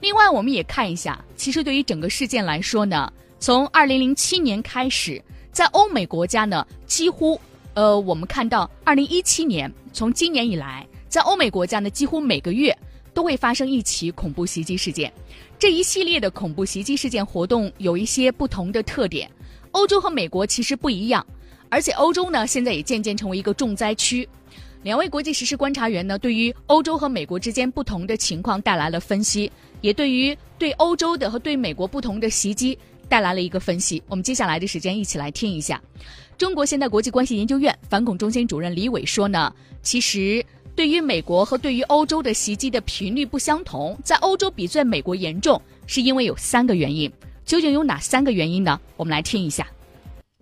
另外，我们也看一下，其实对于整个事件来说呢，从二零零七年开始，在欧美国家呢，几乎，呃，我们看到二零一七年，从今年以来，在欧美国家呢，几乎每个月都会发生一起恐怖袭击事件。这一系列的恐怖袭击事件活动有一些不同的特点，欧洲和美国其实不一样，而且欧洲呢，现在也渐渐成为一个重灾区。两位国际时事观察员呢，对于欧洲和美国之间不同的情况带来了分析，也对于对欧洲的和对美国不同的袭击带来了一个分析。我们接下来的时间一起来听一下，中国现代国际关系研究院反恐中心主任李伟说呢，其实对于美国和对于欧洲的袭击的频率不相同，在欧洲比在美国严重，是因为有三个原因。究竟有哪三个原因呢？我们来听一下。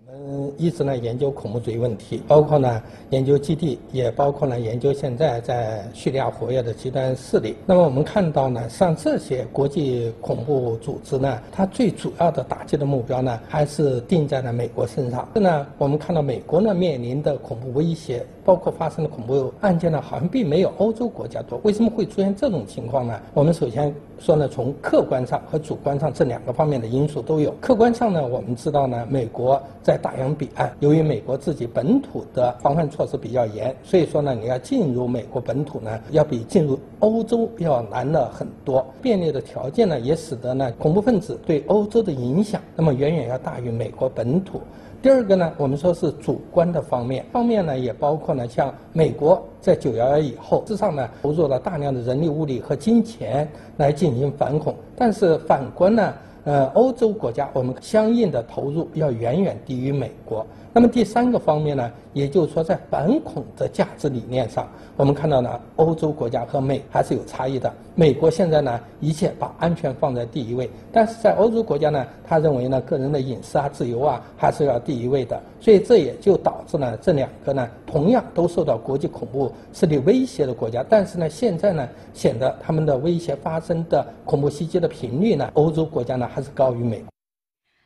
嗯，一直呢研究恐怖主义问题，包括呢研究基地，也包括呢研究现在在叙利亚活跃的极端势力。那么我们看到呢，像这些国际恐怖组织呢，它最主要的打击的目标呢，还是定在了美国身上。这呢，我们看到美国呢面临的恐怖威胁，包括发生的恐怖案件呢，好像并没有欧洲国家多。为什么会出现这种情况呢？我们首先说呢，从客观上和主观上这两个方面的因素都有。客观上呢，我们知道呢，美国在大洋彼岸，由于美国自己本土的防范措施比较严，所以说呢，你要进入美国本土呢，要比进入欧洲要难了很多。便利的条件呢，也使得呢，恐怖分子对欧洲的影响，那么远远要大于美国本土。第二个呢，我们说是主观的方面，方面呢也包括呢，像美国在九幺幺以后，事实上呢，投入了大量的人力物力和金钱来进行反恐，但是反观呢。呃，欧洲国家我们相应的投入要远远低于美国。那么第三个方面呢，也就是说在反恐的价值理念上，我们看到呢，欧洲国家和美还是有差异的。美国现在呢，一切把安全放在第一位，但是在欧洲国家呢，他认为呢，个人的隐私啊、自由啊，还是要第一位的。所以这也就导致呢，这两个呢，同样都受到国际恐怖势力威胁的国家，但是呢，现在呢，显得他们的威胁发生的恐怖袭击的频率呢，欧洲国家呢，还是高于美国。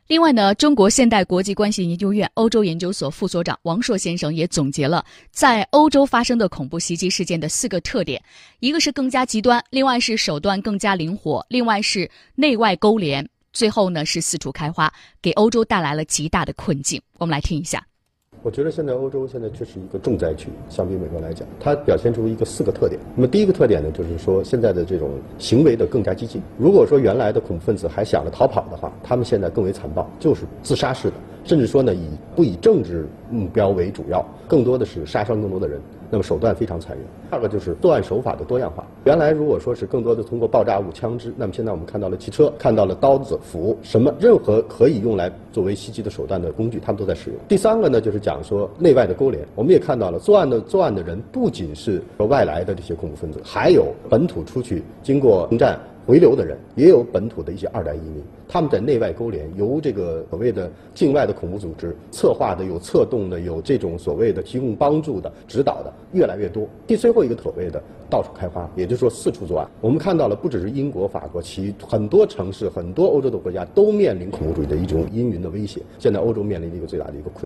另外呢，中国现代国际关系研究院欧洲研究所副所长王硕先生也总结了在欧洲发生的恐怖袭击事件的四个特点：一个是更加极端，另外是手段更加灵活，另外是内外勾连，最后呢是四处开花，给欧洲带来了极大的困境。我们来听一下。我觉得现在欧洲现在确实一个重灾区，相比美国来讲，它表现出一个四个特点。那么第一个特点呢，就是说现在的这种行为的更加激进。如果说原来的恐怖分子还想着逃跑的话，他们现在更为残暴，就是自杀式的，甚至说呢以不以政治目标为主要，更多的是杀伤更多的人。那么手段非常残忍。第二个就是作案手法的多样化。原来如果说是更多的通过爆炸物、枪支，那么现在我们看到了汽车，看到了刀子、斧，什么任何可以用来作为袭击的手段的工具，他们都在使用。第三个呢，就是讲说内外的勾连。我们也看到了作案的作案的人不仅是说外来的这些恐怖分子，还有本土出去经过征战。回流的人也有本土的一些二代移民，他们在内外勾连，由这个所谓的境外的恐怖组织策划的、有策动的、有这种所谓的提供帮助的、指导的越来越多。第最后一个所谓的到处开花，也就是说四处作案。我们看到了，不只是英国、法国，其很多城市、很多欧洲的国家都面临恐怖主义的一种阴云的威胁。现在欧洲面临的一个最大的一个困。